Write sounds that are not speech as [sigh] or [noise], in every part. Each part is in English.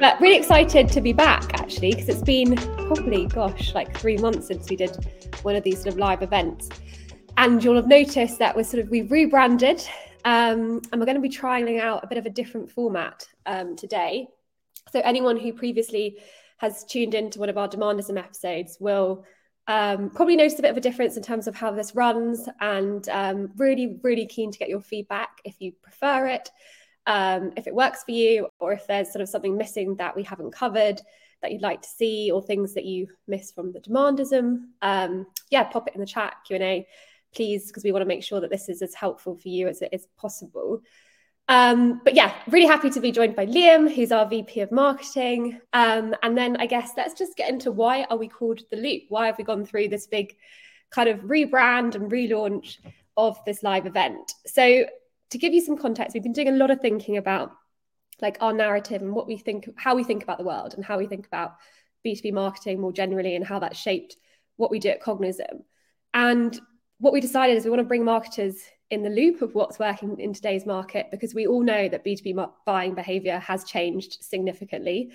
But really excited to be back actually, because it's been probably, gosh, like three months since we did one of these sort of live events. And you'll have noticed that we're sort of, we've rebranded um, and we're going to be trialing out a bit of a different format um, today. So anyone who previously has tuned into one of our Demandism episodes will um, probably notice a bit of a difference in terms of how this runs and um, really, really keen to get your feedback if you prefer it um, if it works for you, or if there's sort of something missing that we haven't covered that you'd like to see, or things that you miss from the demandism. Um, yeah, pop it in the chat Q and A, please, because we want to make sure that this is as helpful for you as it is possible. Um, but yeah, really happy to be joined by Liam, who's our VP of Marketing. Um, and then I guess let's just get into why are we called the Loop? Why have we gone through this big kind of rebrand and relaunch of this live event? So to give you some context, we've been doing a lot of thinking about like our narrative and what we think, how we think about the world and how we think about B2B marketing more generally and how that shaped what we do at Cognism. And what we decided is we want to bring marketers in the loop of what's working in today's market because we all know that B2B buying behavior has changed significantly.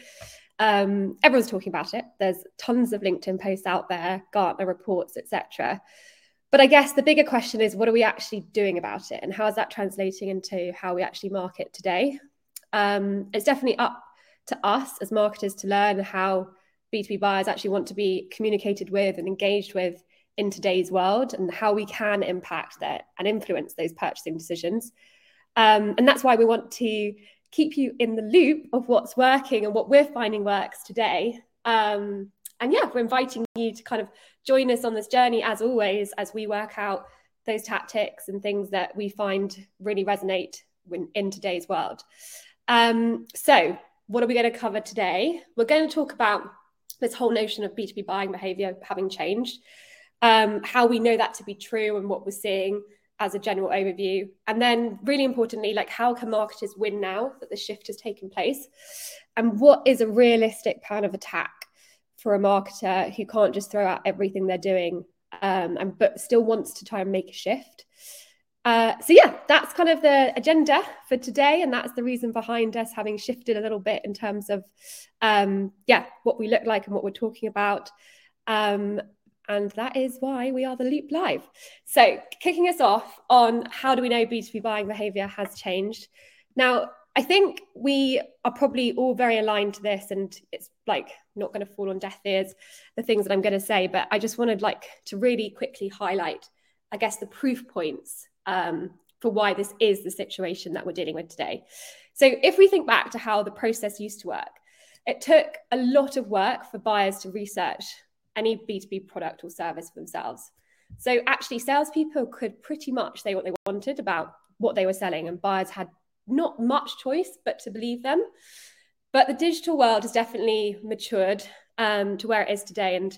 Um, everyone's talking about it. There's tons of LinkedIn posts out there, Gartner reports, etc. But I guess the bigger question is what are we actually doing about it? And how is that translating into how we actually market today? Um, it's definitely up to us as marketers to learn how B2B buyers actually want to be communicated with and engaged with in today's world and how we can impact that and influence those purchasing decisions. Um, and that's why we want to keep you in the loop of what's working and what we're finding works today. Um, and yeah, we're inviting you to kind of join us on this journey as always as we work out those tactics and things that we find really resonate in today's world. Um, so, what are we going to cover today? We're going to talk about this whole notion of B2B buying behavior having changed, um, how we know that to be true, and what we're seeing as a general overview. And then, really importantly, like how can marketers win now that the shift has taken place? And what is a realistic plan of attack for a marketer who can't just throw out everything they're doing um, and but still wants to try and make a shift. Uh, so yeah, that's kind of the agenda for today, and that's the reason behind us having shifted a little bit in terms of um, yeah what we look like and what we're talking about. Um, and that is why we are the Loop Live. So, kicking us off on how do we know B2B buying behavior has changed? Now, I think we are probably all very aligned to this, and it's like not going to fall on deaf ears the things that I'm going to say, but I just wanted like to really quickly highlight, I guess, the proof points um, for why this is the situation that we're dealing with today. So if we think back to how the process used to work, it took a lot of work for buyers to research any B2B product or service for themselves. So actually, salespeople could pretty much say what they wanted about what they were selling, and buyers had not much choice but to believe them. But the digital world has definitely matured um, to where it is today. And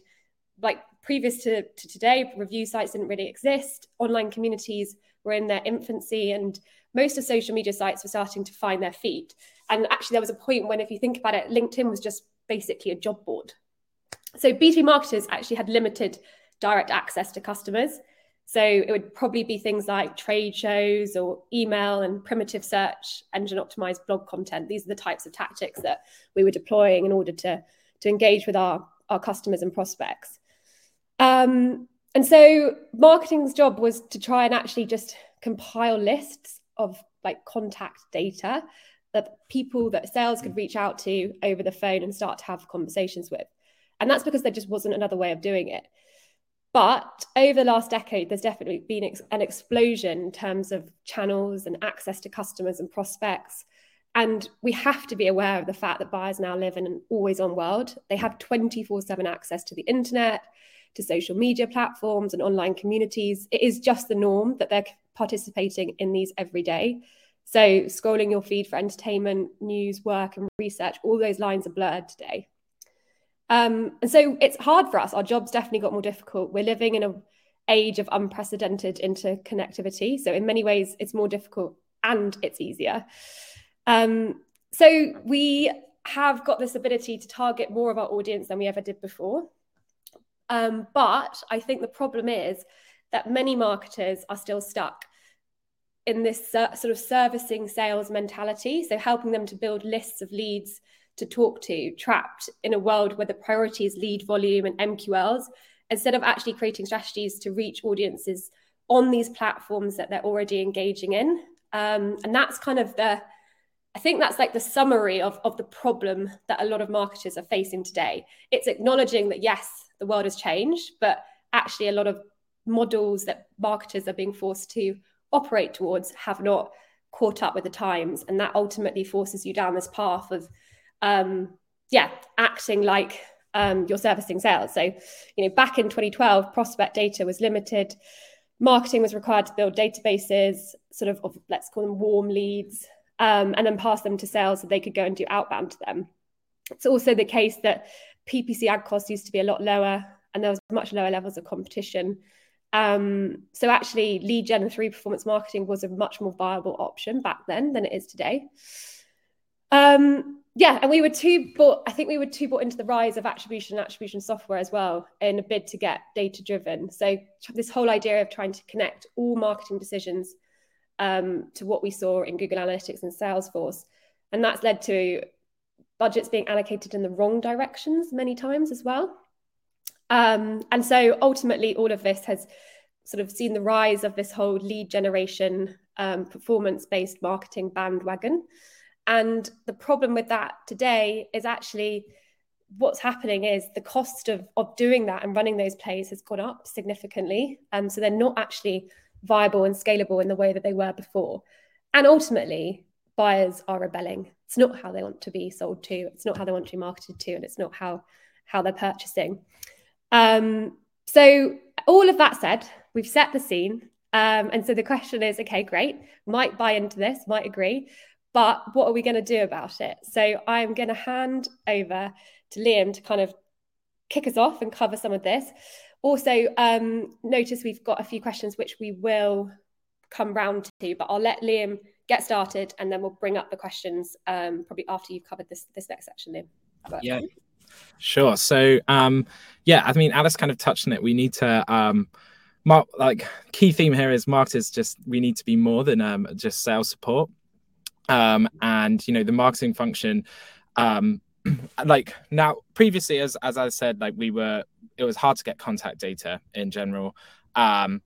like previous to, to today, review sites didn't really exist. Online communities were in their infancy, and most of social media sites were starting to find their feet. And actually, there was a point when, if you think about it, LinkedIn was just basically a job board. So B2B marketers actually had limited direct access to customers. So it would probably be things like trade shows or email and primitive search engine optimized blog content. These are the types of tactics that we were deploying in order to, to engage with our, our customers and prospects. Um, and so marketing's job was to try and actually just compile lists of like contact data that people that sales could reach out to over the phone and start to have conversations with. And that's because there just wasn't another way of doing it. But over the last decade, there's definitely been ex- an explosion in terms of channels and access to customers and prospects. And we have to be aware of the fact that buyers now live in an always on world. They have 24 7 access to the internet, to social media platforms and online communities. It is just the norm that they're participating in these every day. So, scrolling your feed for entertainment, news, work, and research, all those lines are blurred today. Um, and so it's hard for us. Our jobs definitely got more difficult. We're living in an age of unprecedented interconnectivity. So in many ways, it's more difficult and it's easier. Um, so we have got this ability to target more of our audience than we ever did before. Um, but I think the problem is that many marketers are still stuck in this uh, sort of servicing sales mentality. So helping them to build lists of leads to talk to trapped in a world where the priority is lead volume and MQLs instead of actually creating strategies to reach audiences on these platforms that they're already engaging in. Um, and that's kind of the, I think that's like the summary of, of the problem that a lot of marketers are facing today. It's acknowledging that, yes, the world has changed, but actually a lot of models that marketers are being forced to operate towards have not caught up with the times. And that ultimately forces you down this path of, um, yeah, acting like um, you're servicing sales. So, you know, back in 2012, prospect data was limited. Marketing was required to build databases, sort of, of let's call them warm leads, um, and then pass them to sales so they could go and do outbound to them. It's also the case that PPC ad costs used to be a lot lower and there was much lower levels of competition. Um, so actually, lead gen through performance marketing was a much more viable option back then than it is today. Um, yeah, and we were too bought. I think we were too bought into the rise of attribution and attribution software as well in a bid to get data driven. So this whole idea of trying to connect all marketing decisions um, to what we saw in Google Analytics and Salesforce, and that's led to budgets being allocated in the wrong directions many times as well. Um, and so ultimately, all of this has sort of seen the rise of this whole lead generation, um, performance based marketing bandwagon. And the problem with that today is actually what's happening is the cost of, of doing that and running those plays has gone up significantly. And so they're not actually viable and scalable in the way that they were before. And ultimately, buyers are rebelling. It's not how they want to be sold to, it's not how they want to be marketed to, and it's not how, how they're purchasing. Um, so, all of that said, we've set the scene. Um, and so the question is okay, great, might buy into this, might agree. But what are we going to do about it? So I'm going to hand over to Liam to kind of kick us off and cover some of this. Also, um, notice we've got a few questions which we will come round to, but I'll let Liam get started and then we'll bring up the questions um, probably after you've covered this this next section, Liam. Yeah, sure. So, um, yeah, I mean, Alice kind of touched on it. We need to. Um, Mark, like key theme here is marketers just we need to be more than um, just sales support um, and you know the marketing function um, [clears throat] like now previously as as i said like we were it was hard to get contact data in general. Um,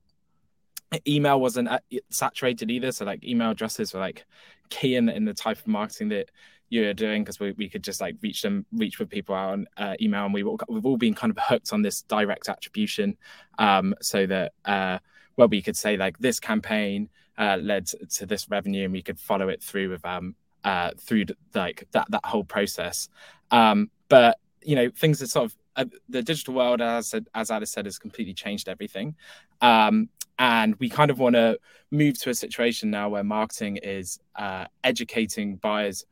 email wasn't uh, saturated either. So like email addresses were like key in, in the type of marketing that you're doing because we, we could just like reach them reach with people out on uh, email. And we all, we've all been kind of hooked on this direct attribution um, so that uh, well we could say like this campaign uh, led to this revenue, and we could follow it through with um uh through like that that whole process. Um, but you know, things are sort of uh, the digital world, as as Alice said, has completely changed everything. Um, and we kind of want to move to a situation now where marketing is uh, educating buyers,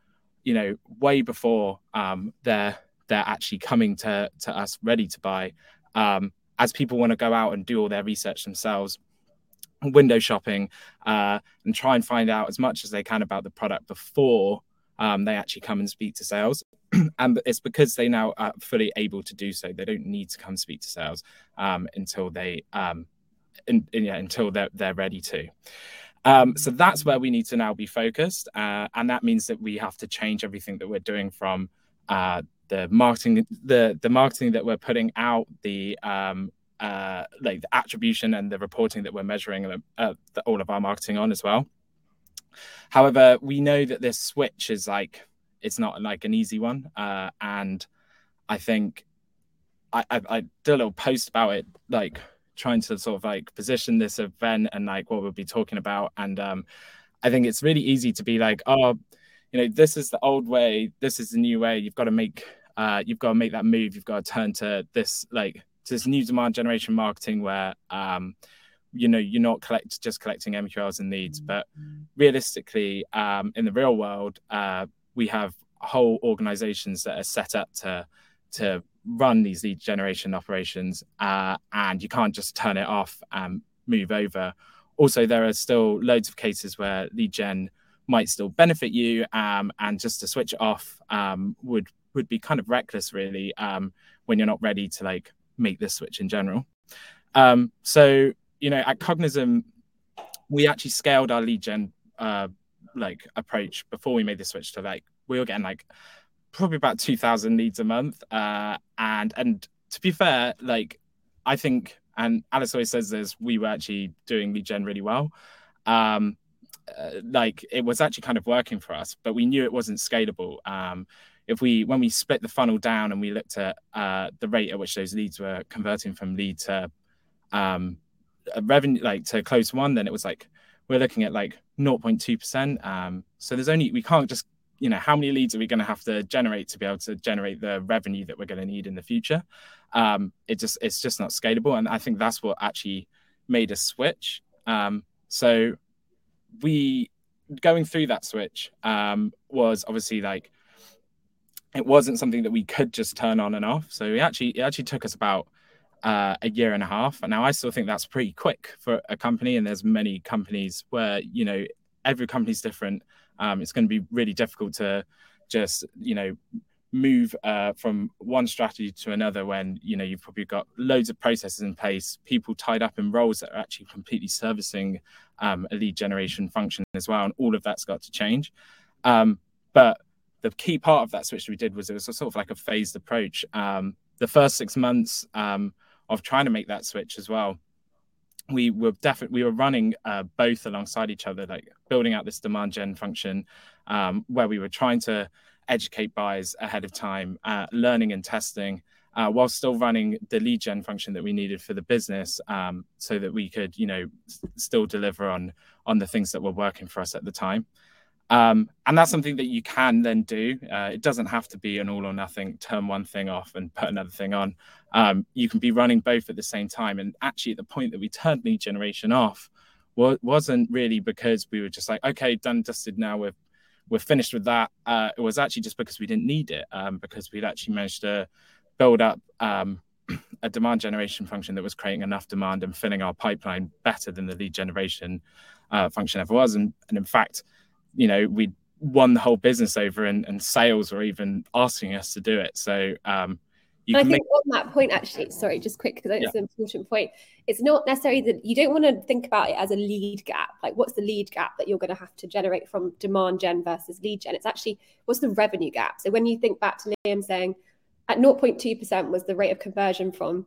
you know, way before um, they're they're actually coming to to us ready to buy. Um, as people want to go out and do all their research themselves, window shopping uh, and try and find out as much as they can about the product before um, they actually come and speak to sales. [clears throat] and it's because they now are fully able to do so. They don't need to come speak to sales um, until they um, in, in, yeah, until they're, they're ready to. Um, so that's where we need to now be focused, uh, and that means that we have to change everything that we're doing from uh, the marketing, the the marketing that we're putting out, the um, uh, like the attribution and the reporting that we're measuring uh, the, all of our marketing on as well. However, we know that this switch is like it's not like an easy one, uh, and I think I, I, I did a little post about it, like trying to sort of like position this event and like what we'll be talking about, and um, I think it's really easy to be like, oh, you know, this is the old way, this is the new way. You've got to make, uh, you've got to make that move. You've got to turn to this like to this new demand generation marketing where um, you know you're not collect just collecting MQLs and leads, but realistically, um, in the real world, uh, we have whole organizations that are set up to to run these lead generation operations, uh, and you can't just turn it off and move over. Also, there are still loads of cases where lead gen might still benefit you, um, and just to switch it off um, would would be kind of reckless, really, um, when you're not ready to like make this switch in general. Um, so, you know, at Cognism, we actually scaled our lead gen uh, like approach before we made the switch to like we were getting like probably about 2000 leads a month uh, and and to be fair like i think and alice always says this we were actually doing lead gen really well um, uh, like it was actually kind of working for us but we knew it wasn't scalable um, if we when we split the funnel down and we looked at uh, the rate at which those leads were converting from lead to um, revenue like to close one then it was like we're looking at like 0.2% um, so there's only we can't just you know how many leads are we going to have to generate to be able to generate the revenue that we're going to need in the future? Um, it just it's just not scalable and i think that's what actually made us switch. Um, so we going through that switch um, was obviously like it wasn't something that we could just turn on and off. So it actually it actually took us about uh, a year and a half. And now i still think that's pretty quick for a company and there's many companies where you know every company's different. Um, it's going to be really difficult to just you know move uh, from one strategy to another when you know you've probably got loads of processes in place people tied up in roles that are actually completely servicing um, a lead generation function as well and all of that's got to change. Um, but the key part of that switch we did was it was sort of like a phased approach um, the first six months um, of trying to make that switch as well we were definitely we were running uh, both alongside each other, like building out this demand gen function, um, where we were trying to educate buyers ahead of time, uh, learning and testing, uh, while still running the lead gen function that we needed for the business, um, so that we could, you know, still deliver on on the things that were working for us at the time. Um, and that's something that you can then do. Uh, it doesn't have to be an all or nothing, turn one thing off and put another thing on. Um, you can be running both at the same time. And actually, at the point that we turned lead generation off, wasn't really because we were just like, okay, done, dusted. Now we're we're finished with that. Uh, it was actually just because we didn't need it, um, because we'd actually managed to build up um, [clears throat] a demand generation function that was creating enough demand and filling our pipeline better than the lead generation uh, function ever was. And, and in fact, you know, we won the whole business over and, and sales were even asking us to do it. So um, you I think make... on that point, actually, sorry, just quick because it's yeah. an important point. It's not necessarily that you don't want to think about it as a lead gap. Like, what's the lead gap that you're going to have to generate from demand gen versus lead gen? It's actually what's the revenue gap. So when you think back to Liam saying at 0.2% was the rate of conversion from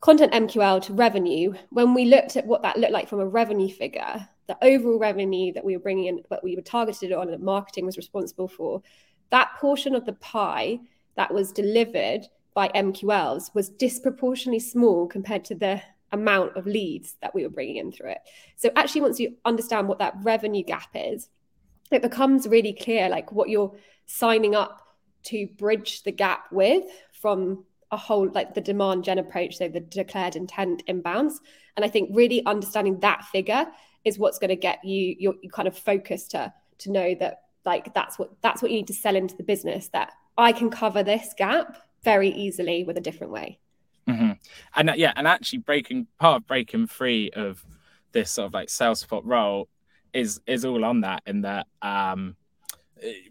content MQL to revenue, when we looked at what that looked like from a revenue figure, the overall revenue that we were bringing in, that we were targeted on, and marketing was responsible for, that portion of the pie that was delivered by MQLs was disproportionately small compared to the amount of leads that we were bringing in through it. So actually, once you understand what that revenue gap is, it becomes really clear like what you're signing up to bridge the gap with from a whole like the demand gen approach, so the declared intent inbounds. And I think really understanding that figure is what's going to get you your you kind of focus to to know that like that's what that's what you need to sell into the business that I can cover this gap very easily with a different way. Mm-hmm. And uh, yeah, and actually breaking part of breaking free of this sort of like sales support role is is all on that in that um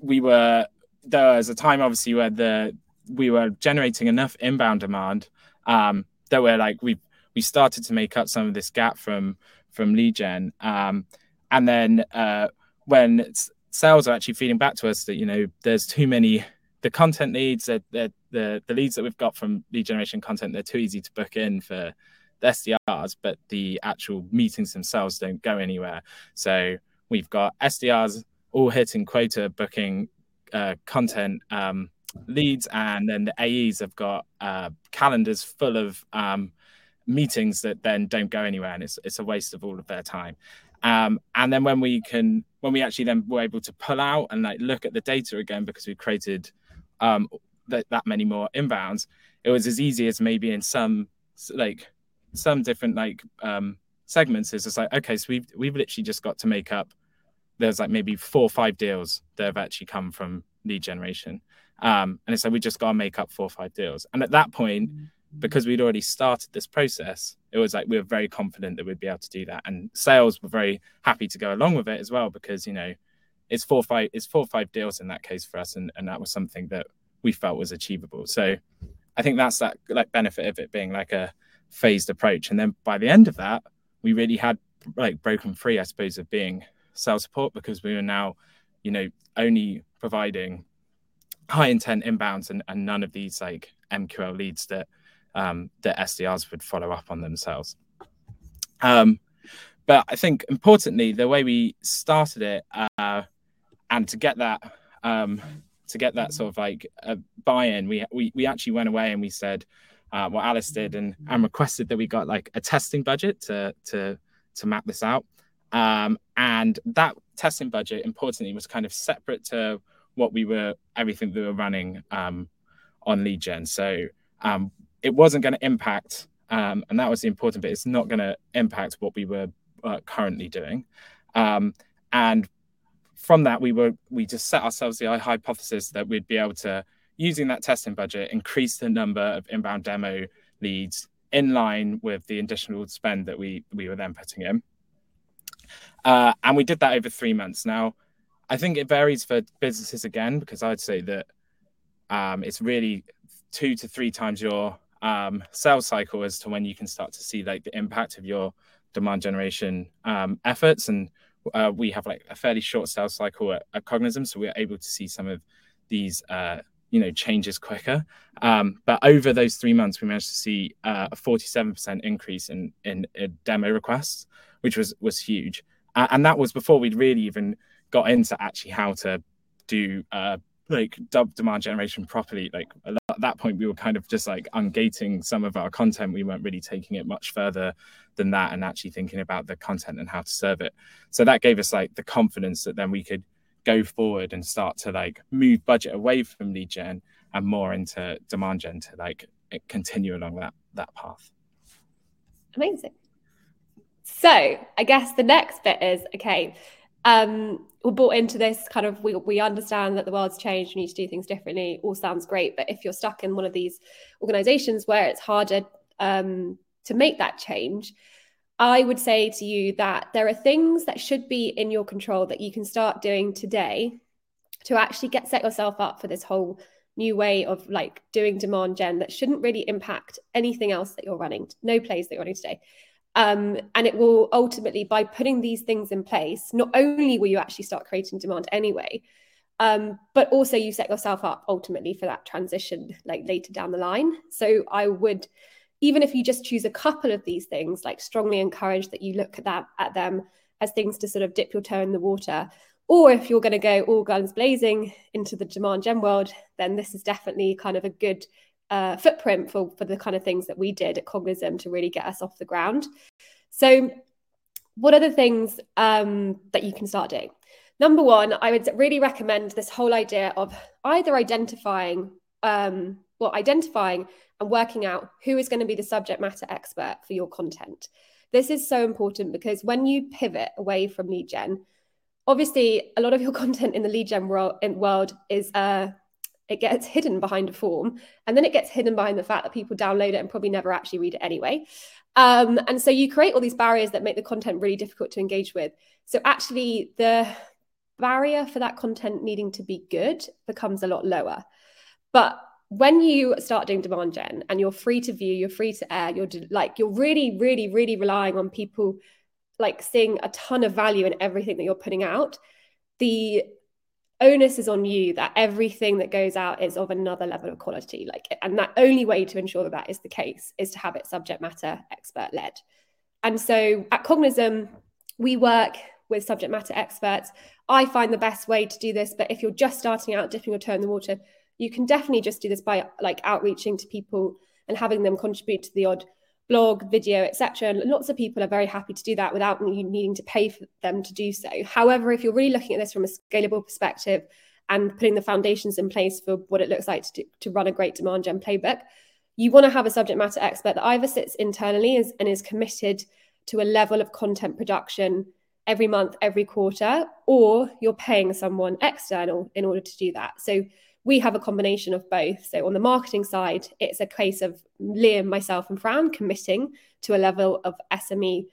we were there was a time obviously where the we were generating enough inbound demand um, that we're like we we started to make up some of this gap from from lead gen, um, and then uh, when sales are actually feeding back to us that you know there's too many the content leads that the, the the leads that we've got from lead generation content they're too easy to book in for the SDRs, but the actual meetings themselves don't go anywhere. So we've got SDRs all hitting quota booking uh, content um, leads, and then the AEs have got uh, calendars full of um, meetings that then don't go anywhere, and it's it's a waste of all of their time. Um, and then when we can, when we actually then were able to pull out and like look at the data again because we created um, that that many more inbounds, it was as easy as maybe in some like some different like um, segments. It's just like okay, so we've we've literally just got to make up. There's like maybe four or five deals that have actually come from lead generation. Um, and it's like we just got to make up four or five deals. And at that point, because we'd already started this process, it was like we were very confident that we'd be able to do that. And sales were very happy to go along with it as well because you know it's four five it's four five deals in that case for us, and, and that was something that we felt was achievable. So I think that's that like benefit of it being like a phased approach. And then by the end of that, we really had like broken free, I suppose, of being sales support because we were now, you know, only providing high intent inbounds and, and none of these like MQL leads that um, that SDRs would follow up on themselves. Um, but I think importantly, the way we started it uh, and to get that um, to get that sort of like buy-in, we, we we actually went away and we said uh, what Alice did and and requested that we got like a testing budget to to to map this out. Um, and that testing budget, importantly, was kind of separate to what we were everything we were running um, on gen. So um, it wasn't going to impact, um, and that was the important bit. It's not going to impact what we were uh, currently doing. Um, and from that, we were we just set ourselves the hypothesis that we'd be able to, using that testing budget, increase the number of inbound demo leads in line with the additional spend that we we were then putting in. Uh, and we did that over three months. Now, I think it varies for businesses again because I'd say that um, it's really two to three times your um, sales cycle as to when you can start to see like the impact of your demand generation um, efforts. And uh, we have like a fairly short sales cycle at, at Cognism, so we're able to see some of these uh, you know changes quicker. Um, but over those three months, we managed to see uh, a 47% increase in, in, in demo requests, which was was huge. Uh, and that was before we'd really even got into actually how to do uh, like dub demand generation properly like at that point we were kind of just like ungating some of our content. We weren't really taking it much further than that and actually thinking about the content and how to serve it. So that gave us like the confidence that then we could go forward and start to like move budget away from lead gen and more into demand gen to like continue along that that path. Amazing. So i guess the next bit is okay um, we're brought into this kind of we, we understand that the world's changed we need to do things differently all sounds great but if you're stuck in one of these organizations where it's harder um, to make that change i would say to you that there are things that should be in your control that you can start doing today to actually get set yourself up for this whole new way of like doing demand gen that shouldn't really impact anything else that you're running no plays that you're running today um, and it will ultimately, by putting these things in place, not only will you actually start creating demand anyway, um, but also you set yourself up ultimately for that transition like later down the line. So I would, even if you just choose a couple of these things, like strongly encourage that you look at that at them as things to sort of dip your toe in the water. Or if you're going to go all guns blazing into the demand gen world, then this is definitely kind of a good uh, footprint for, for the kind of things that we did at Cognism to really get us off the ground. So, what are the things um, that you can start doing? Number one, I would really recommend this whole idea of either identifying, um, well, identifying and working out who is going to be the subject matter expert for your content. This is so important because when you pivot away from lead gen, obviously a lot of your [laughs] content in the lead gen world, world is uh, it gets hidden behind a form and then it gets hidden behind the fact that people download it and probably never actually read it anyway. Um, and so you create all these barriers that make the content really difficult to engage with. So actually the barrier for that content needing to be good becomes a lot lower. But when you start doing demand gen and you're free to view you're free to air you're like you're really really really relying on people like seeing a ton of value in everything that you're putting out the onus is on you that everything that goes out is of another level of quality. Like and that only way to ensure that that is the case is to have it subject matter expert led. And so at cognism we work with subject matter experts. I find the best way to do this but if you're just starting out dipping your toe in the water you can definitely just do this by like outreaching to people and having them contribute to the odd blog, video, etc. And lots of people are very happy to do that without you needing to pay for them to do so. However, if you're really looking at this from a scalable perspective and putting the foundations in place for what it looks like to, to run a great demand gen playbook, you want to have a subject matter expert that either sits internally is, and is committed to a level of content production every month, every quarter, or you're paying someone external in order to do that. So we have a combination of both. So on the marketing side, it's a case of Liam, myself, and Fran committing to a level of SME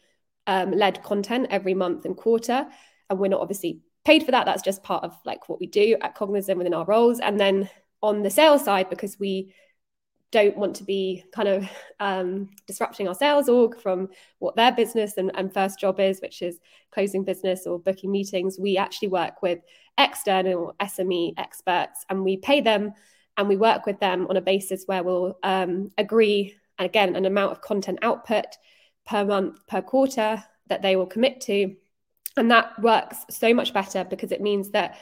um, led content every month and quarter. And we're not obviously paid for that. That's just part of like what we do at Cognism within our roles. And then on the sales side, because we don't want to be kind of um, disrupting our sales org from what their business and, and first job is, which is closing business or booking meetings. We actually work with external SME experts and we pay them and we work with them on a basis where we'll um, agree, again, an amount of content output per month, per quarter that they will commit to. And that works so much better because it means that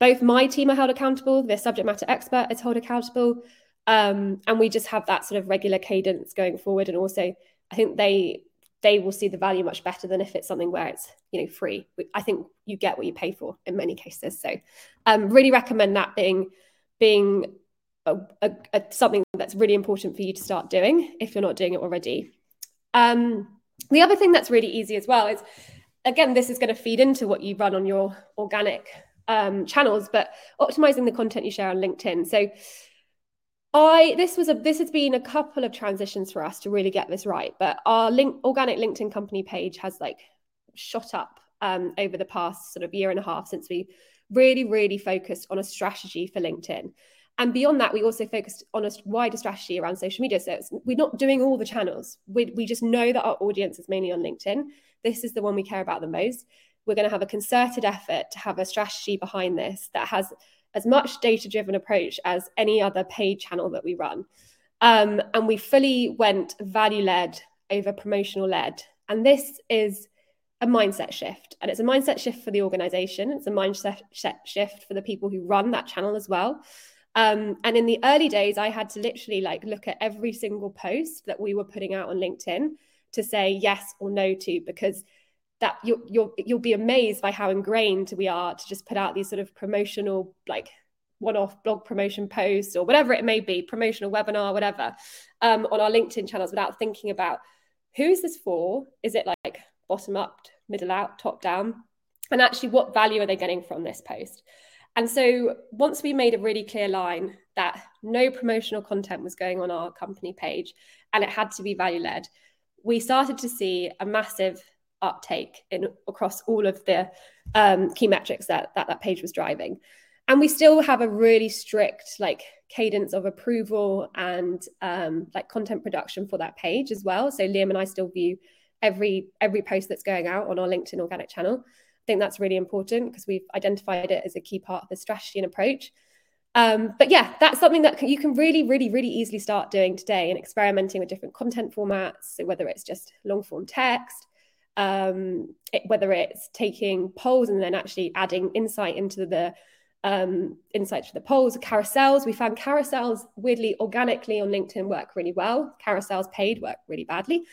both my team are held accountable, the subject matter expert is held accountable, um, and we just have that sort of regular cadence going forward. And also, I think they they will see the value much better than if it's something where it's you know free. I think you get what you pay for in many cases. So, um, really recommend that being being a, a, a, something that's really important for you to start doing if you're not doing it already. Um, the other thing that's really easy as well is, again, this is going to feed into what you run on your organic um, channels, but optimizing the content you share on LinkedIn. So, I this was a this has been a couple of transitions for us to really get this right, but our link organic LinkedIn company page has like shot up um, over the past sort of year and a half since we really really focused on a strategy for LinkedIn. And beyond that, we also focused on a wider strategy around social media. So we're not doing all the channels. We, we just know that our audience is mainly on LinkedIn. This is the one we care about the most. We're going to have a concerted effort to have a strategy behind this that has as much data driven approach as any other paid channel that we run. Um, and we fully went value led over promotional led. And this is a mindset shift. And it's a mindset shift for the organization, it's a mindset shift for the people who run that channel as well. Um, and in the early days, I had to literally like look at every single post that we were putting out on LinkedIn to say yes or no to, because that you'll you'll you'll be amazed by how ingrained we are to just put out these sort of promotional like one-off blog promotion posts or whatever it may be, promotional webinar, whatever, um, on our LinkedIn channels without thinking about who is this for? Is it like bottom up, middle out, top down? And actually, what value are they getting from this post? And so once we made a really clear line that no promotional content was going on our company page and it had to be value led, we started to see a massive uptake in across all of the um, key metrics that, that that page was driving. And we still have a really strict like cadence of approval and um, like content production for that page as well. So Liam and I still view every every post that's going out on our LinkedIn organic channel. I think that's really important because we've identified it as a key part of the strategy and approach. Um, but yeah, that's something that you can really, really, really easily start doing today and experimenting with different content formats. So whether it's just long form text, um, it, whether it's taking polls and then actually adding insight into the um, insights for the polls, carousels. We found carousels weirdly organically on LinkedIn work really well. Carousels paid work really badly.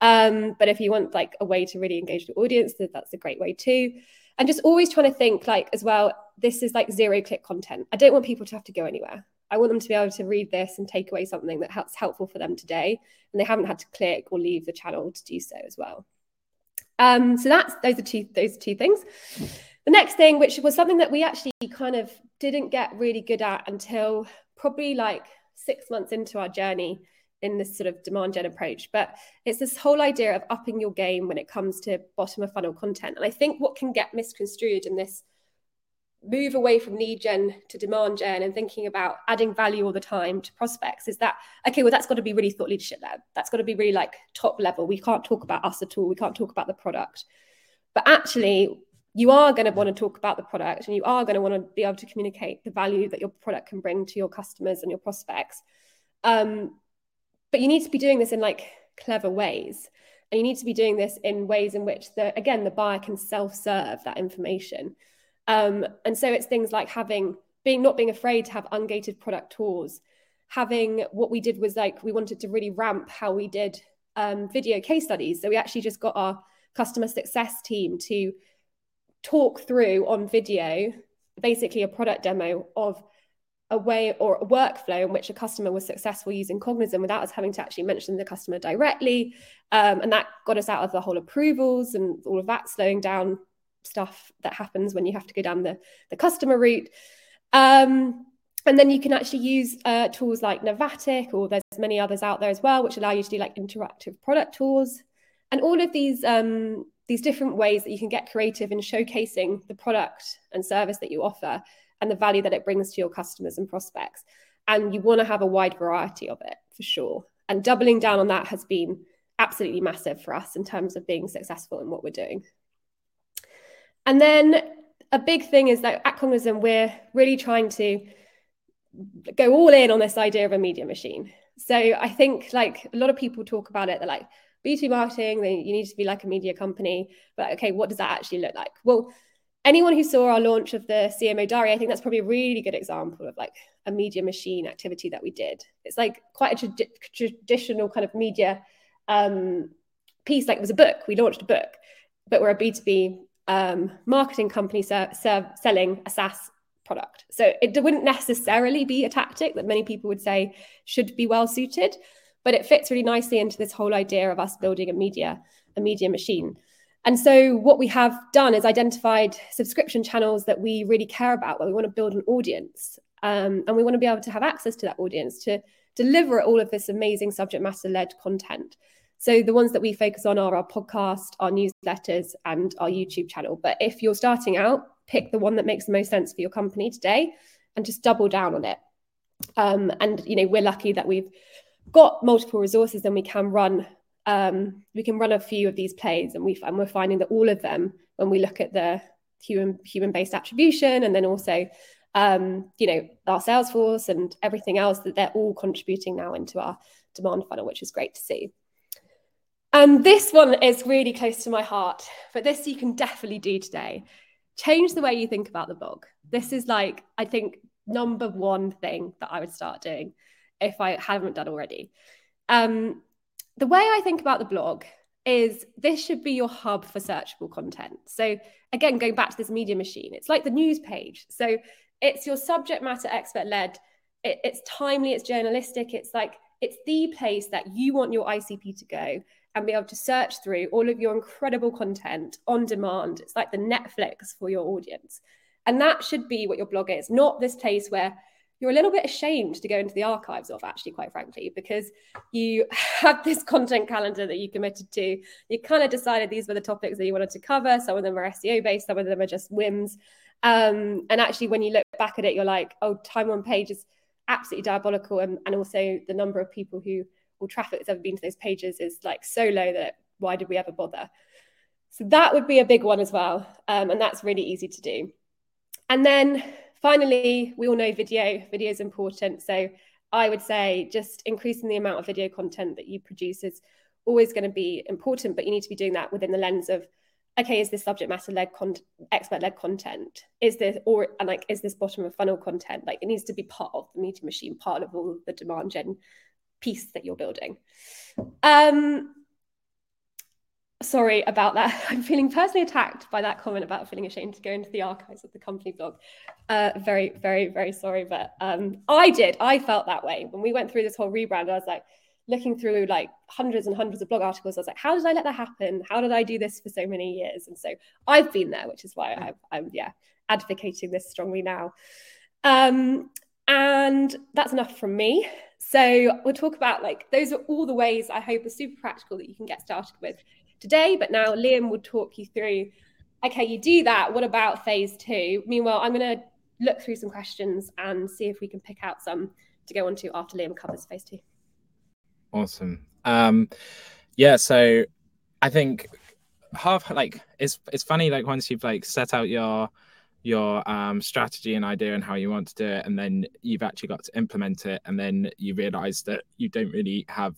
Um, but if you want like a way to really engage the audience, that's a great way too. And just always trying to think like as well, this is like zero click content. I don't want people to have to go anywhere. I want them to be able to read this and take away something that helps helpful for them today, and they haven't had to click or leave the channel to do so as well. Um, so that's those are two those two things. The next thing, which was something that we actually kind of didn't get really good at until probably like six months into our journey, in this sort of demand gen approach but it's this whole idea of upping your game when it comes to bottom of funnel content and i think what can get misconstrued in this move away from lead gen to demand gen and thinking about adding value all the time to prospects is that okay well that's got to be really thought leadership led. That's got to be really like top level. We can't talk about us at all. We can't talk about the product. But actually you are going to want to talk about the product and you are going to want to be able to communicate the value that your product can bring to your customers and your prospects. Um, but you need to be doing this in like clever ways. And you need to be doing this in ways in which the again the buyer can self-serve that information um, and so it's things like having being not being afraid to have ungated product tours having what we did was like we wanted to really ramp how we did um, video case studies so we actually just got our customer success team to talk through on video basically a product demo of a way or a workflow in which a customer was successful using Cognism without us having to actually mention the customer directly. Um, and that got us out of the whole approvals and all of that slowing down stuff that happens when you have to go down the, the customer route. Um, and then you can actually use uh, tools like Navattic, or there's many others out there as well, which allow you to do like interactive product tours. And all of these um, these different ways that you can get creative in showcasing the product and service that you offer and the value that it brings to your customers and prospects. and you want to have a wide variety of it for sure. And doubling down on that has been absolutely massive for us in terms of being successful in what we're doing. And then a big thing is that at Cognism, we're really trying to go all in on this idea of a media machine. So I think like a lot of people talk about it, they're like, B2B marketing, then you need to be like a media company. But okay, what does that actually look like? Well, anyone who saw our launch of the CMO diary, I think that's probably a really good example of like a media machine activity that we did. It's like quite a tra- traditional kind of media um, piece. Like it was a book. We launched a book, but we're a B2B um, marketing company ser- ser- selling a SaaS product. So it wouldn't necessarily be a tactic that many people would say should be well suited, but it fits really nicely into this whole idea of us building a media a media machine. And so what we have done is identified subscription channels that we really care about, where we want to build an audience, um, and we want to be able to have access to that audience to deliver all of this amazing subject matter led content. So the ones that we focus on are our podcast, our newsletters, and our YouTube channel. But if you're starting out, pick the one that makes the most sense for your company today, and just double down on it. Um, and you know, we're lucky that we've got multiple resources and we can run um, we can run a few of these plays and we and we're finding that all of them when we look at the human human based attribution and then also um, you know our Salesforce and everything else that they're all contributing now into our demand funnel which is great to see and this one is really close to my heart but this you can definitely do today change the way you think about the blog this is like i think number one thing that i would start doing if I haven't done already. Um, the way I think about the blog is this should be your hub for searchable content. So again, going back to this media machine, it's like the news page. So it's your subject matter expert led. It, it's timely. It's journalistic. It's like it's the place that you want your ICP to go and be able to search through all of your incredible content on demand. It's like the Netflix for your audience. And that should be what your blog is, not this place where you're a little bit ashamed to go into the archives of actually quite frankly because you [laughs] have this content calendar that you committed to you kind of decided these were the topics that you wanted to cover some of them are seo based some of them are just whims um, and actually when you look back at it you're like oh time on page is absolutely diabolical and, and also the number of people who or traffic that's ever been to those pages is like so low that why did we ever bother so that would be a big one as well um, and that's really easy to do and then Finally, we all know video. Video is important. So I would say just increasing the amount of video content that you produce is always going to be important, but you need to be doing that within the lens of okay, is this subject matter led con- expert led content? Is this or and like is this bottom of funnel content? Like it needs to be part of the media machine, part of all the demand gen piece that you're building. Um, sorry about that. [laughs] I'm feeling personally attacked by that comment about feeling ashamed to go into the archives of the company blog. Uh, very, very, very sorry, but um, I did. I felt that way when we went through this whole rebrand. I was like looking through like hundreds and hundreds of blog articles. I was like, how did I let that happen? How did I do this for so many years? And so I've been there, which is why I, I'm yeah advocating this strongly now. Um, and that's enough from me. So we'll talk about like those are all the ways I hope are super practical that you can get started with today. But now Liam will talk you through okay, you do that. What about phase two? Meanwhile, I'm going to look through some questions and see if we can pick out some to go on to after Liam covers phase two. Awesome. Um, yeah, so I think half like it's it's funny like once you've like set out your your um, strategy and idea and how you want to do it, and then you've actually got to implement it, and then you realize that you don't really have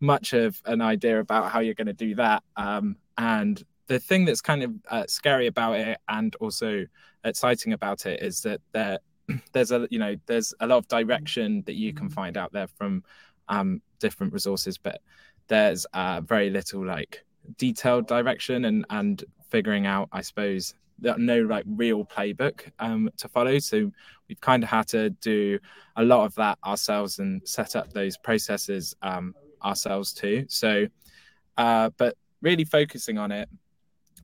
much of an idea about how you're going to do that. Um, and the thing that's kind of uh, scary about it and also exciting about it is that there [clears throat] there's a you know there's a lot of direction that you can find out there from um, different resources, but there's uh, very little like detailed direction and and figuring out, I suppose, no like real playbook um, to follow. So we've kind of had to do a lot of that ourselves and set up those processes um, ourselves too. So, uh, but really focusing on it,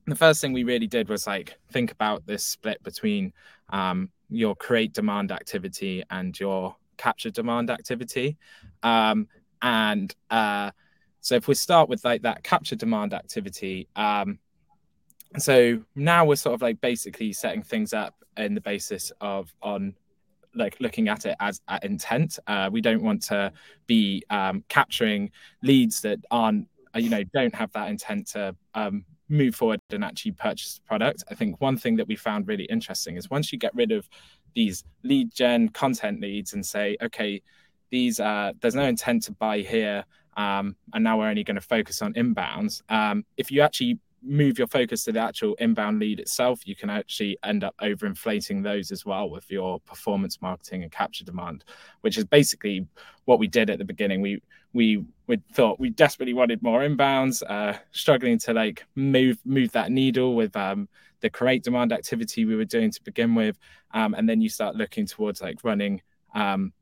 the first thing we really did was like think about this split between um, your create demand activity and your capture demand activity. Um, and uh, so if we start with like that capture demand activity, um, so now we're sort of like basically setting things up in the basis of on like looking at it as at intent. Uh, we don't want to be um, capturing leads that aren't, uh, you know, don't have that intent to um, move forward and actually purchase the product. I think one thing that we found really interesting is once you get rid of these lead gen content leads and say, okay, these uh, there's no intent to buy here, um, and now we're only going to focus on inbounds. Um, if you actually move your focus to the actual inbound lead itself, you can actually end up overinflating those as well with your performance marketing and capture demand, which is basically what we did at the beginning. We we we thought we desperately wanted more inbounds, uh, struggling to like move move that needle with um, the create demand activity we were doing to begin with, um, and then you start looking towards like running um,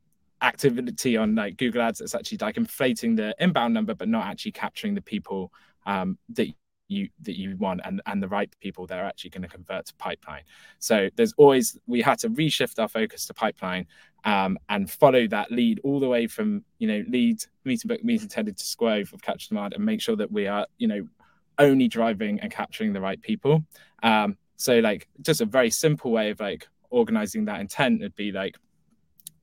activity on like Google Ads that's actually like inflating the inbound number, but not actually capturing the people um, that you that you want and and the right people that are actually going to convert to pipeline. So there's always we had to reshift our focus to pipeline um, and follow that lead all the way from you know lead meeting book meeting intended to square of capture demand and make sure that we are you know only driving and capturing the right people. Um, so like just a very simple way of like organizing that intent would be like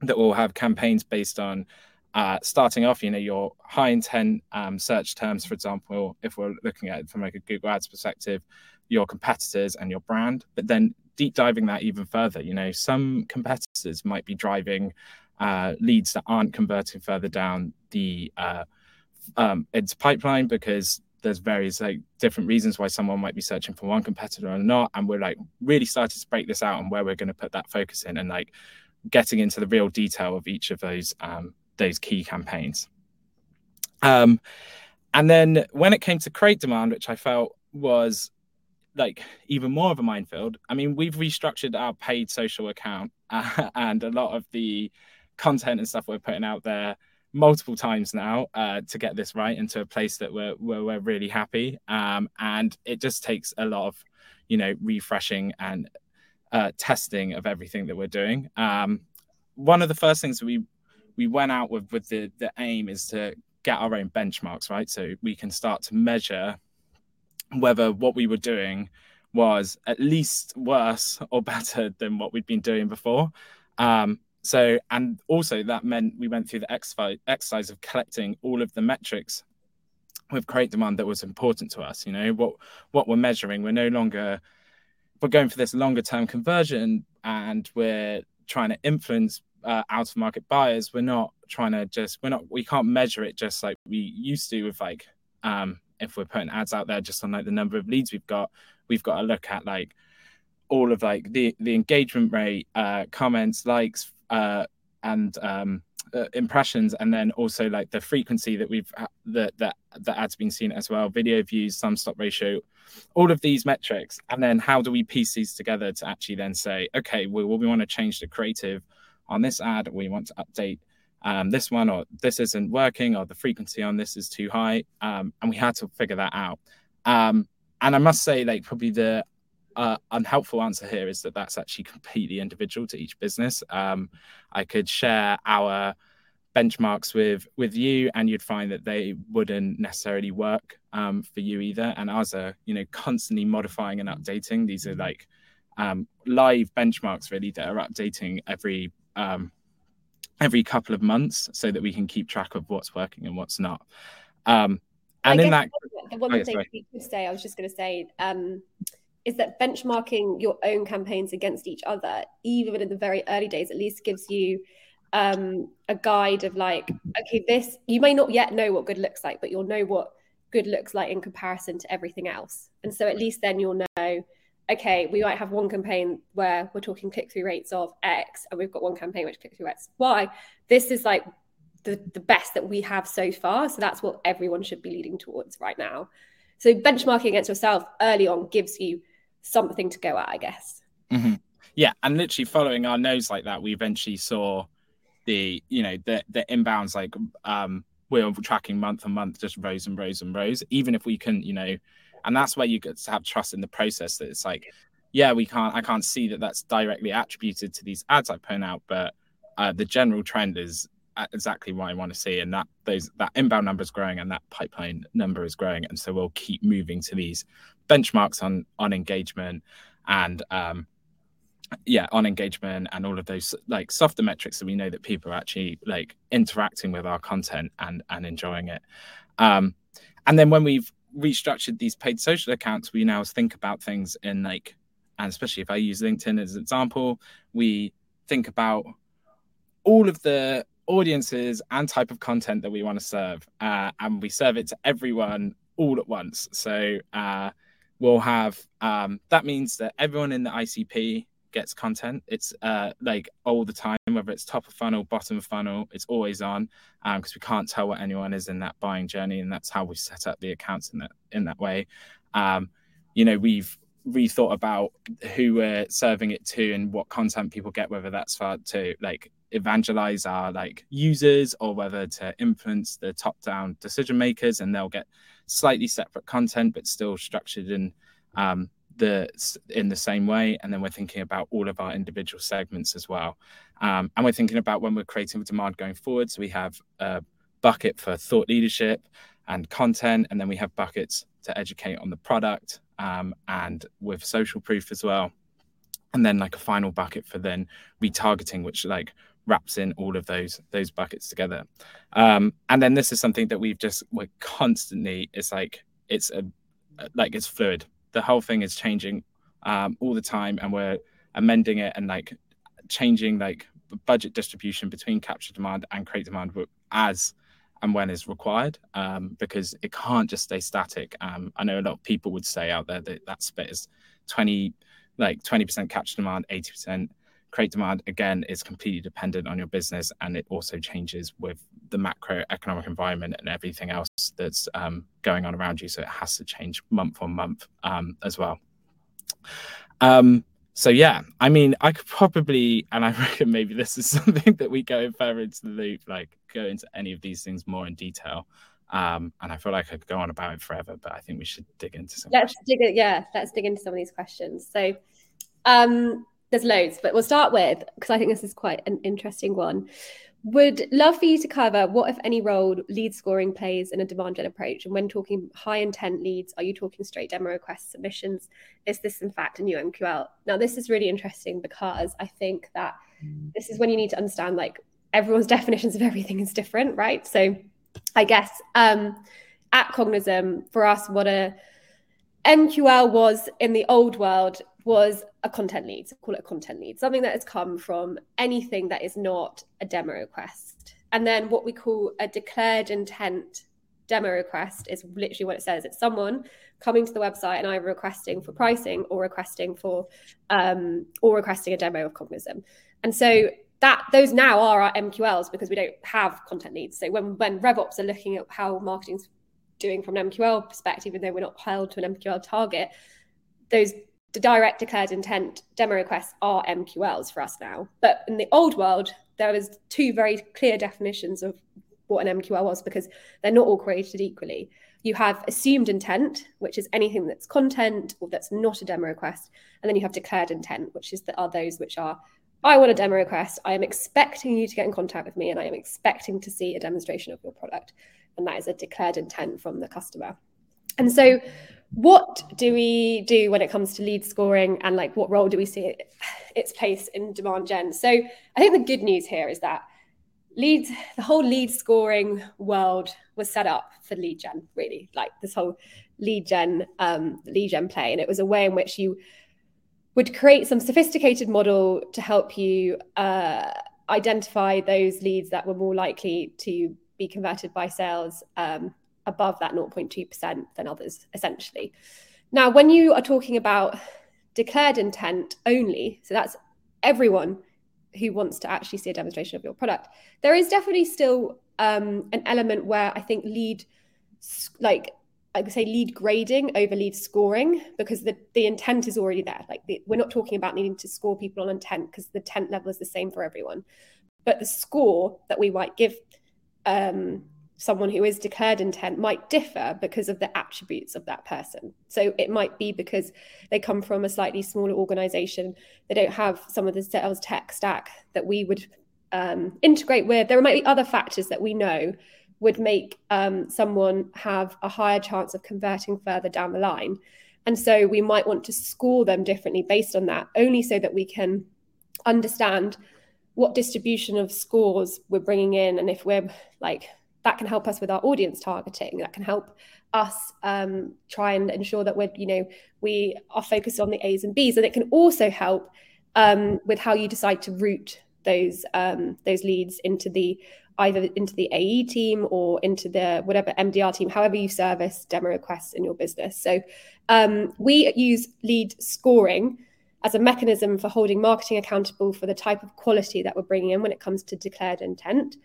that we'll have campaigns based on uh, starting off, you know, your high intent um, search terms, for example, if we're looking at it from like a Google Ads perspective, your competitors and your brand, but then deep diving that even further, you know, some competitors might be driving uh, leads that aren't converting further down the uh, um, its pipeline because there's various like different reasons why someone might be searching for one competitor or not, and we're like really starting to break this out and where we're going to put that focus in and like getting into the real detail of each of those um, those key campaigns. Um, and then when it came to create demand, which I felt was like even more of a minefield. I mean, we've restructured our paid social account uh, [laughs] and a lot of the content and stuff we're putting out there multiple times now uh, to get this right into a place that we're we're really happy. Um, and it just takes a lot of, you know, refreshing and uh, testing of everything that we're doing. Um, one of the first things we we went out with with the the aim is to get our own benchmarks, right? So we can start to measure whether what we were doing was at least worse or [laughs] better than what we'd been doing before. Um, so, and also that meant we went through the exercise of collecting all of the metrics with create demand that was important to us. You know what what we're measuring. We're no longer we're going for this longer term conversion, and we're trying to influence uh, out of market buyers, we're not trying to just we're not we can't measure it just like we used to with like um if we're putting ads out there just on like the number of leads we've got, we've got to look at like all of like the the engagement rate, uh, comments, likes, uh, and um, uh, impressions, and then also like the frequency that we've that that the ads been seen as well, video views, thumb stop ratio, all of these metrics, and then how do we piece these together to actually then say, okay, well, we want to change the creative on this ad, we want to update um, this one, or this isn't working, or the frequency on this is too high. Um, and we had to figure that out. Um, and I must say, like, probably the uh, unhelpful answer here is that that's actually completely individual to each business. Um, I could share our benchmarks with with you, and you'd find that they wouldn't necessarily work um, for you either. And ours are, you know, constantly modifying and updating. These are like um, live benchmarks really that are updating every um, every couple of months so that we can keep track of what's working and what's not. Um, and in that, the one oh, thing you could say, I was just going to say, um, is that benchmarking your own campaigns against each other, even in the very early days, at least gives you um, a guide of like, okay, this you may not yet know what good looks like, but you'll know what good looks like in comparison to everything else. And so at least then you'll know okay, we might have one campaign where we're talking click through rates of X, and we've got one campaign which click through rates Y. This is like the, the best that we have so far. So that's what everyone should be leading towards right now. So benchmarking against yourself early on gives you something to go at, I guess. Mm-hmm. Yeah, and literally following our nose like that, we eventually saw the you know the the inbounds like um we're tracking month on month just rose and rose and rose. Even if we can, you know, and that's where you get to have trust in the process that it's like yeah. we can't i can't see that that's directly attributed to these ads i point out but uh, the general trend is exactly what i want to see and that those that inbound number is growing and that pipeline number is growing and so we'll keep moving to these benchmarks on on engagement and um yeah on engagement and all of those like softer metrics that we know that people are actually like interacting with our content and and enjoying it. Um and then when we've restructured these paid social accounts we now think about things in like and especially if i use linkedin as an example we think about all of the audiences and type of content that we want to serve uh, and we serve it to everyone all at once. So uh, we'll have um, that means that everyone in the icp gets content. It's uh, like all the time, whether it's top of funnel, bottom of funnel, it's always on because um, we can't tell what anyone is in that buying journey, and that's how we set up the accounts in that in that way. Um, you know, we've rethought about who we're serving it to and what content people get, whether that's for to like evangelize our like users or whether to influence the top down decision makers, and they'll get slightly separate content but still structured in um, the in the same way and then we're thinking about all of our individual segments as well. Um, and we're thinking about when we're creating demand going forward. So we have a bucket for thought leadership and content and then we have buckets to educate on the product um, and with social proof as well. And then like a final bucket for then retargeting which like wraps in all of those those buckets together. Um, and then this is something that we've just we're constantly it's like it's a like it's fluid the whole thing is changing um, all the time, and we're amending it and like changing like budget distribution between capture demand and create demand as and when is required um, because it can't just stay static. Um, I know a lot of people would say out there that that split is 20, like 20% capture demand, 80% create demand. Again, is completely dependent on your business and it also changes with the macroeconomic environment and everything else that's um, going on around you. So it has to change month on month um, as well. Um, so yeah, I mean, I could probably, and I [laughs] reckon maybe this is something that we go further into the loop, like go into any of these things more in detail. Um, and I feel like I could go on about it forever, but I think we should dig into some. Let's questions. dig it. Yeah, let's dig into some of these questions. So, um, there's loads, but we'll start with because I think this is quite an interesting one. Would love for you to cover what, if any, role lead scoring plays in a demand gen approach. And when talking high intent leads, are you talking straight demo requests, submissions? Is this in fact a new MQL? Now, this is really interesting because I think that this is when you need to understand like everyone's [laughs] definitions of everything is different, right? So, I guess um, at Cognism, for us, what a MQL was in the old world was a content lead. So call it a content lead, something that has come from anything that is not a demo request. And then what we call a declared intent demo request is literally what it says. It's someone coming to the website and either requesting for pricing or requesting for um, or requesting a demo of Cognism. And so that those now are our MQLs because we don't have content leads. So when when RevOps are looking at how marketing's doing from an MQL perspective, even though we're not held to an MQL target, those the direct declared intent demo requests are MQLs for us now. But in the old world, there was two very clear definitions of what an MQL was because they're not all created equally. You have assumed intent, which is anything that's content or that's not a demo request, and then you have declared intent, which is that are those which are I want a demo request. I am expecting you to get in contact with me, and I am expecting to see a demonstration of your product, and that is a declared intent from the customer. And so what do we do when it comes to lead scoring and like what role do we see it, its place in demand gen? So i think the good news here is that lead the whole lead scoring world was set up for lead gen really like this whole lead gen um, lead gen play. And it was a way in which you would create some sophisticated model to help you uh, identify those leads that were more likely to be converted by sales um, above that 0.2% than others, essentially. Now, when you are talking about declared intent only, so that's everyone who wants to actually see a demonstration of your product, there is definitely still um, an element where I think lead, like I would say, lead grading over lead scoring because the, the intent is already there. Like the, we're not talking about needing to score people on intent because the intent level is the same for everyone, but the score that we might give um, someone who is declared intent might differ because of the attributes of that person. So it might be because they come from a slightly smaller organization, they don't have some of the sales tech stack that we would um, integrate with. There might be other factors that we know would make um, someone have a higher chance of converting further down the line. And so we might want to score them differently based on that, only so that we can understand what distribution of scores we're bringing in. And if we're like, that can help us with our audience targeting, that can help us um, try and ensure that we're, you know, we are focused on the A's and B's. And it can also help um, with how you decide to route those um, those leads into the either into the AE team or into the whatever MDR team, however you service demo requests in your business. So um, we use lead scoring as a mechanism for holding marketing accountable for the type of quality that we're bringing in when it comes to declared intent,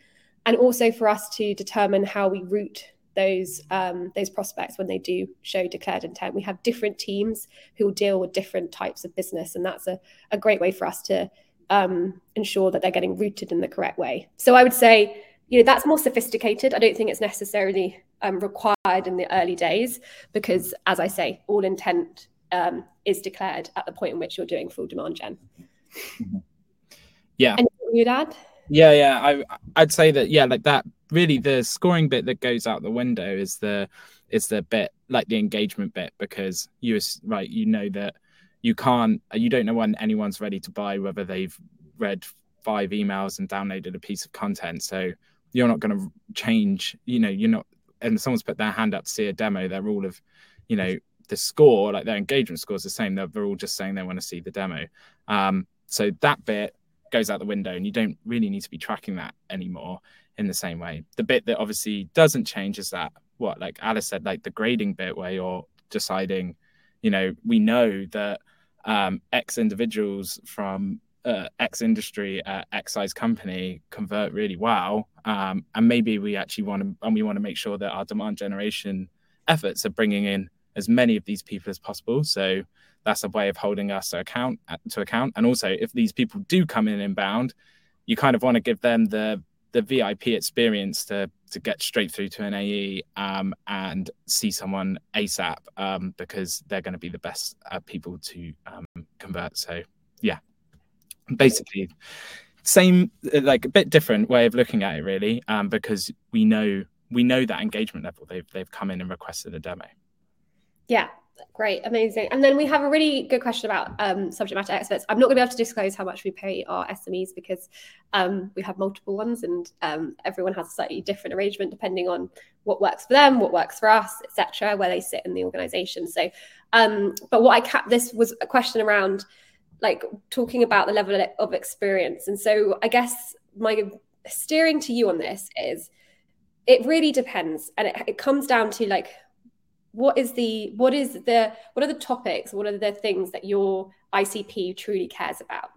and also for us to determine how we route those um, those prospects when they do show declared intent. We have different teams who deal with different types of business, and that's a, a great way for us to um, ensure that they're getting routed in the correct way. So I would say, you know, that's more sophisticated. I don't think it's necessarily um, required in the early days because, as I say, all intent um, is declared at the point in which you're doing full demand gen. Mm-hmm. Yeah. And you'd add? Yeah, yeah. I I'd say that yeah, like that. Really, the scoring bit that goes out the window is the is the bit like the engagement bit because you right you know that you can't you don't know when anyone's ready to buy whether they've read five emails and downloaded a piece of content so you're not going to change you know you're not and someone's put their hand up to see a demo they're all of you know the score like their engagement score is the same they're, they're all just saying they want to see the demo um, so that bit goes out the window and you don't really need to be tracking that anymore in the same way the bit that obviously doesn't change is that what like alice said like the grading bit where you're deciding you know we know that um, X individuals from uh, X industry at X size company convert really well, um, and maybe we actually want to and we want to make sure that our demand generation efforts are bringing in as many of these people as possible. So that's a way of holding us to account to account. And also, if these people do come in inbound, you kind of want to give them the the VIP experience to to get straight through to an AE um, and see someone ASAP um, because they're going to be the best uh, people to um, convert. So yeah, basically same like a bit different way of looking at it really um, because we know we know that engagement level they've they've come in and requested a demo. Yeah, Great, amazing. And then we have a really good question about um, subject matter experts. I'm not going to be able to disclose how much we pay our SMEs because um, we have multiple ones, and um, everyone has a slightly different arrangement depending on what works for them, what works for us, etc., where they sit in the organisation. So, um, but what I kept this was a question around like talking about the level of experience, and so I guess my steering to you on this is it really depends, and it, it comes down to like what is the what is the what are the topics? What are the things that your icp truly cares about?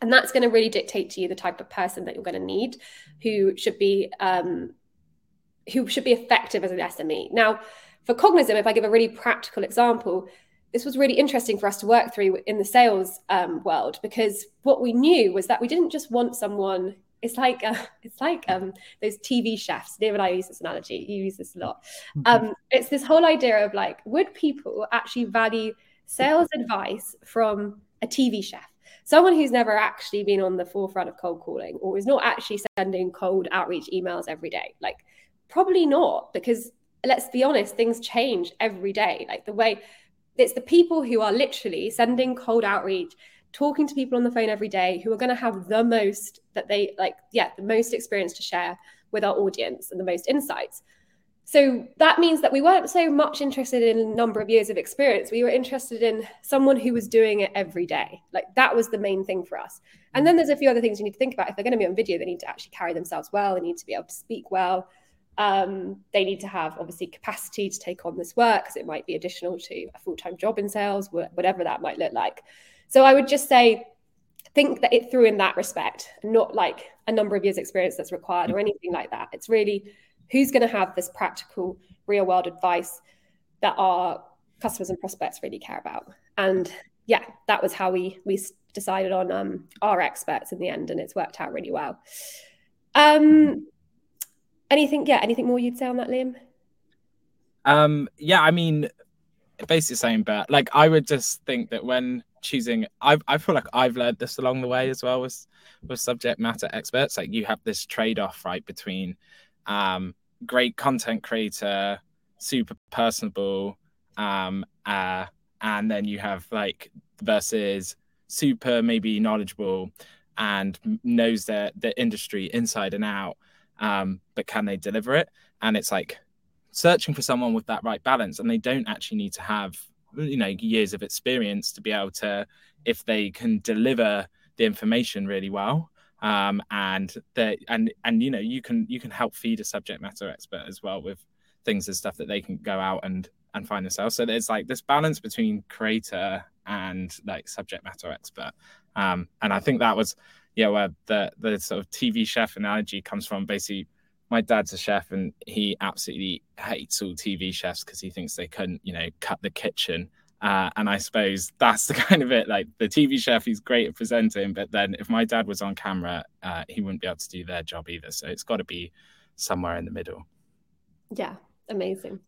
And that's going to really dictate to you the type of person that you're going to need who should be um, who should be effective as an sme now for cognism if i give a really practical example this was really interesting for us to work through in the sales um, world because what we knew was that we didn't just want someone it's like uh, [laughs] it's like um, those TV chefs. David, I use this analogy. You use this a lot. Mm-hmm. Um, it's this whole idea of like, would people actually value sales advice from a TV chef? Someone who's never actually been on the forefront of cold calling or is not actually sending cold outreach emails every day. Like, probably not, because let's be honest, things change every day. Like the way it's the people who are literally sending cold outreach talking to people on the phone every day who are going to have the most that they like, yeah, the most experience to share with our audience and the most insights. So that means that we weren't so much interested in number of years of experience. We were interested in someone who was doing it every day. Like that was the main thing for us. And then there's a few other things you need to think about. If they're going to be on video, they need to actually carry themselves well. They need to be able to speak well. Um, they need to have obviously capacity to take on this work because it might be additional to a full time job in sales, whatever that might look like. So I would just say, think that it through in that respect, not like a number of years experience that's required or anything like that. It's really who's going to have this practical, real world advice that our customers and prospects really care about. And yeah, that was how we we decided on um, our experts in the end, and it's worked out really well. Um, anything? Yeah, anything more you'd say on that, Liam? Um, yeah, I mean, basically the same, but like I would just think that when choosing I, I feel like I've learned this along the way as well with with subject matter experts. Like you have this trade-off, right, between um, great content creator, super personable, um, uh, and then you have like versus super maybe knowledgeable and knows the the industry inside and out um, but can they deliver it and it's like searching for someone with that right balance and they don't actually need to have you know years of experience to be able to if they can deliver the information really well um, and that and and you know you can you can help feed a subject matter expert as well with things and stuff that they can go out and and find themselves. So there's like this balance between creator and like subject matter expert. Um, and i think that was yeah where the the sort of tv chef analogy comes from. Basically my dad's a chef and he absolutely hates all tv chefs because he thinks they couldn't you know cut the kitchen uh, and I suppose [laughs] that's the kind of it. Like the TV chef, he's great at presenting, but then if my dad was on camera, uh, he wouldn't be able to do their job either. So it's got to be somewhere in the middle. Yeah, amazing.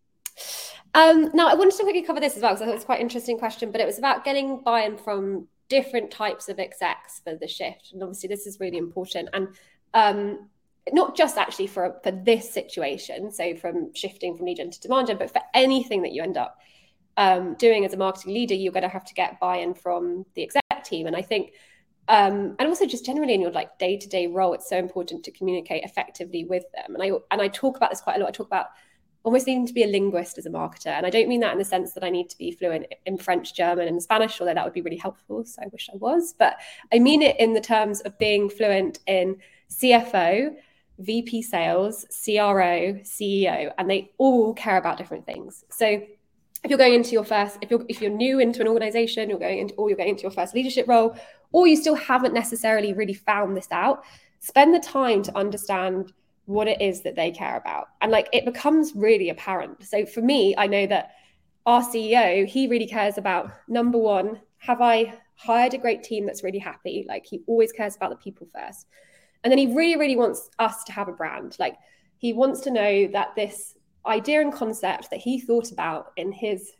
Um, now, I wanted to quickly cover this as well because I thought it was quite an interesting question, but it was about getting buy in from different types of execs for the shift. And obviously, this is really important. And um, not just actually for, for this situation, so from shifting from lead gen to demand gen, but for anything that you end up um, doing as a marketing leader, you're going to have to get buy-in from the exec team. And I think, um, and also just generally in your like day-to-day role, it's so important to communicate effectively with them. And I and I talk about this quite a lot. I talk about almost needing to be a linguist as a marketer, and I don't mean that in the sense that I need to be fluent in French, German, and Spanish, although that would be really helpful. So I wish I was. But I mean it in the terms of being fluent in CFO. VP sales, CRO, CEO, and they all care about different things. So if you're going into your first if you're if you're new into an organization you're going into or you're going into your first leadership role or you still haven't necessarily really found this out spend the time to understand what it is that they care about. And like it becomes really apparent. So for me i know that our ceo he really cares about number one have i hired a great team that's really happy? Like he always cares about the people first and then he really really wants us to have a brand. Like he wants to know that this idea and concept that he thought about in his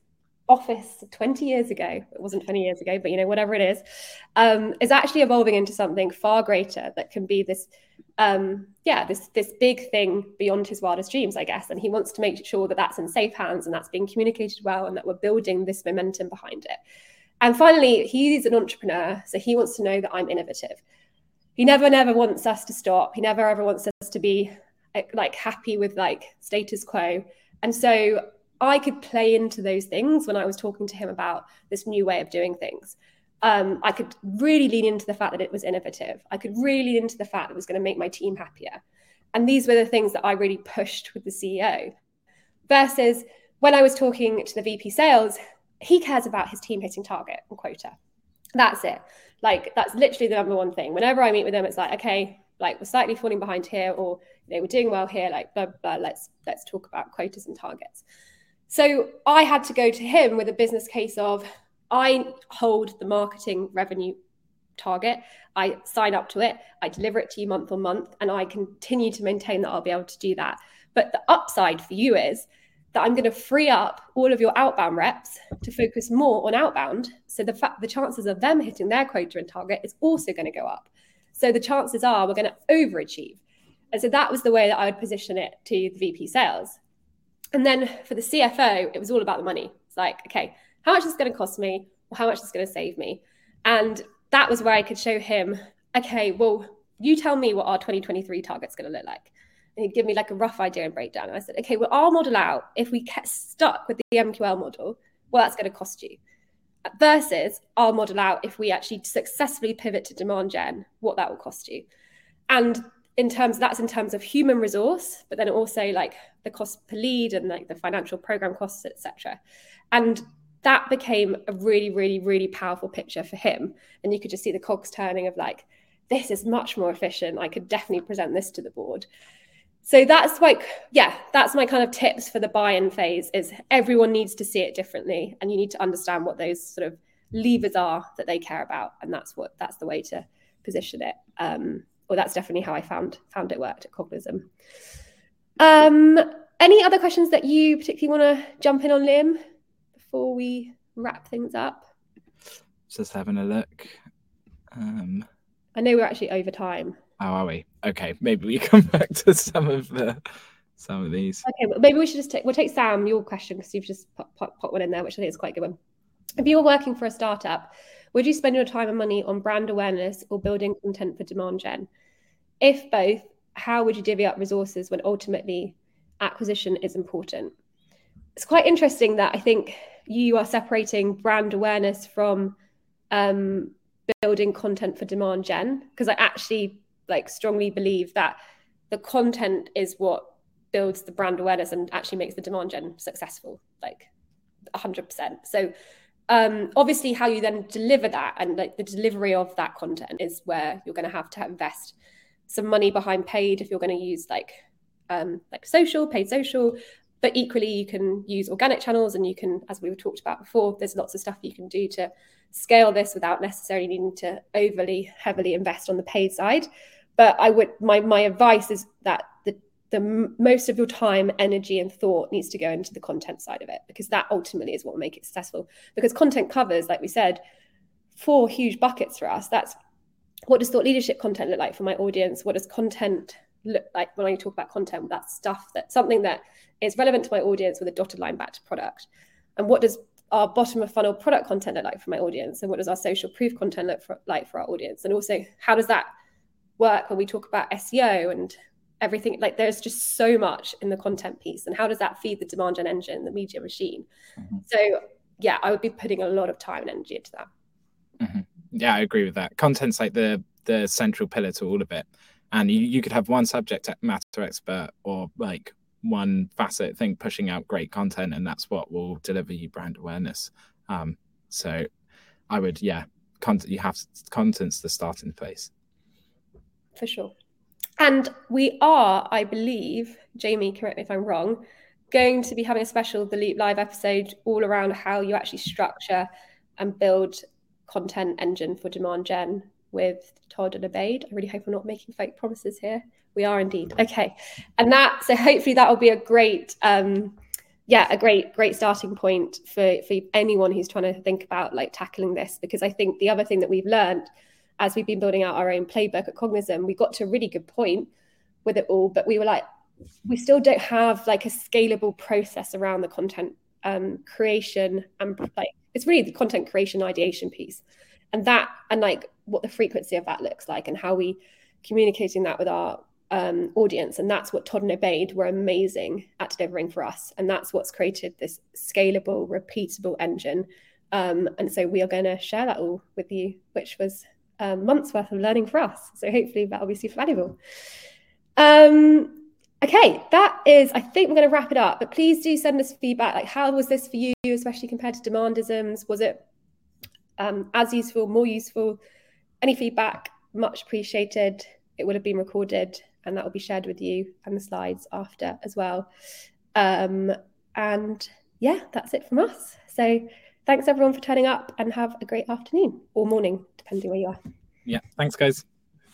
office 20 years ago it wasn't 20 years ago but you know whatever it is um, is actually evolving into something far greater that can be this um, yeah this this big thing beyond his wildest dreams i guess. And he wants to make sure that that's in safe hands and that's being communicated well and that we're building this momentum behind it. And finally he's an entrepreneur so he wants to know that i'm innovative he never never wants us to stop. He never ever wants us to be like happy with like status quo. And so i could play into those things when i was talking to him about this new way of doing things. Um, i could really lean into the fact that it was innovative. I could really lean into the fact that it was going to make my team happier. And these were the things that i really pushed with the ceo versus when i was talking to the vp sales he cares about his team hitting target and quota. That's it like that's literally the number one thing. Whenever i meet with them it's like okay like we're slightly falling behind here or you know we're doing well here like blah, blah, let's let's talk about quotas and targets. So i had to go to him with a business case of i hold the marketing revenue target. I sign up to it. I deliver it to you month on month and i continue to maintain that i'll be able to do that. But the upside for you is that i'm going to free up all of your outbound reps to focus more on outbound so the fact the chances of them hitting their quota and target is also going to go up so the chances are we're going to overachieve. And so that was the way that I would position it to the VP sales. And then for the CFO, it was all about the money. It's like, okay, how much is going to cost me? Or how much is going to save me? And that was where I could show him, okay, well, you tell me what our 2023 target's going to look like. He'd give me like a rough idea and breakdown. And I said, okay, well, I'll model out if we get stuck with the MQL model, well, that's going to cost you versus our model out if we actually successfully pivot to demand gen, what that will cost you. And in terms that's in terms of human resource, but then also like the cost per lead and like the financial program costs, etc. And that became a really, really, really powerful picture for him. And you could just see the cogs turning of like, this is much more efficient. I could definitely present this to the board so that's like yeah that's my kind of tips for the buy-in phase is everyone needs to see it differently and you need to understand what those sort of levers are that they care about. And that's what that's the way to position it. Um or that's definitely how i found found it worked at cognism. Um any other questions that you particularly want to jump in on liam before we wrap things up? Just having a look. Um i know we're actually over time how are we? Okay, maybe we [laughs] come back to some of the some of these. Okay, well, maybe we should just take we'll take Sam your question because you've just put, put, put, one in there, which I think is quite a good one. if you were working for a startup, would you spend your time and money on brand awareness or building content for demand gen? If both, how would you divvy up resources when ultimately acquisition is important? It's quite interesting that I think you are separating brand awareness from um, building content for demand gen because I actually like strongly believe that the content is what builds the brand awareness and actually makes the demand gen successful like 100% so um, obviously how you then deliver that and like the delivery of that content is where you're going to have to invest some money behind paid if you're going to use like um, like social paid social. But equally you can use organic channels and you can as we were talked about before there's lots of stuff you can do to scale this without necessarily needing to overly heavily invest on the paid side but i would my my advice is that the the most of your time energy and thought needs to go into the content side of it because that ultimately is what will make it successful. Because content covers like we said four huge buckets for us. That's what does thought leadership content look like for my audience? What does content look like when i talk about content? That's stuff that something that is relevant to my audience with a dotted line back to product. And what does our bottom of funnel product content look like for my audience? And what does our social proof content look for, like for our audience? And also how does that work when we talk about seo and everything like there's just so much in the content piece and how does that feed the demand gen engine the media machine? Mm-hmm. so yeah i would be putting a lot of time and energy into that. Mm-hmm. yeah i agree with that. Content's like the the central pillar to all of it. And you, you could have one subject matter expert or like one facet thing pushing out great content and that's what will deliver you brand awareness. Um so i would yeah content you have content's the starting place for sure and we are, I believe, Jamie, correct me if I'm wrong, going to be having a special The Loop Live episode all around how you actually structure and build content engine for demand gen with Todd and Obaid. I really hope I'm not making fake promises here. We are indeed. Okay. And that, so hopefully that will be a great, um, yeah, a great, great starting point for, for anyone who's trying to think about like tackling this. Because I think the other thing that we've learned as we've been building out our own playbook at Cognism, we got to a really good point with it all, but we were like, we still don't have like a scalable process around the content um, creation and like it's really the content creation ideation piece, and that and like what the frequency of that looks like and how we communicating that with our um, audience. And that's what Todd and Obaid were amazing at delivering for us. And that's what's created this scalable, repeatable engine. Um, and so we are going to share that all with you, which was um, months worth of learning for us. So hopefully that'll be super valuable. Um, okay, that is, I think we're going to wrap it up, but please do send us feedback. Like, how was this for you, especially compared to demandisms? Was it um, as useful, more useful? Any feedback, much appreciated. It will have been recorded and that will be shared with you and the slides after as well. Um, and yeah, that's it from us. So thanks everyone for turning up and have a great afternoon or morning, depending where you are. Yeah, thanks, guys.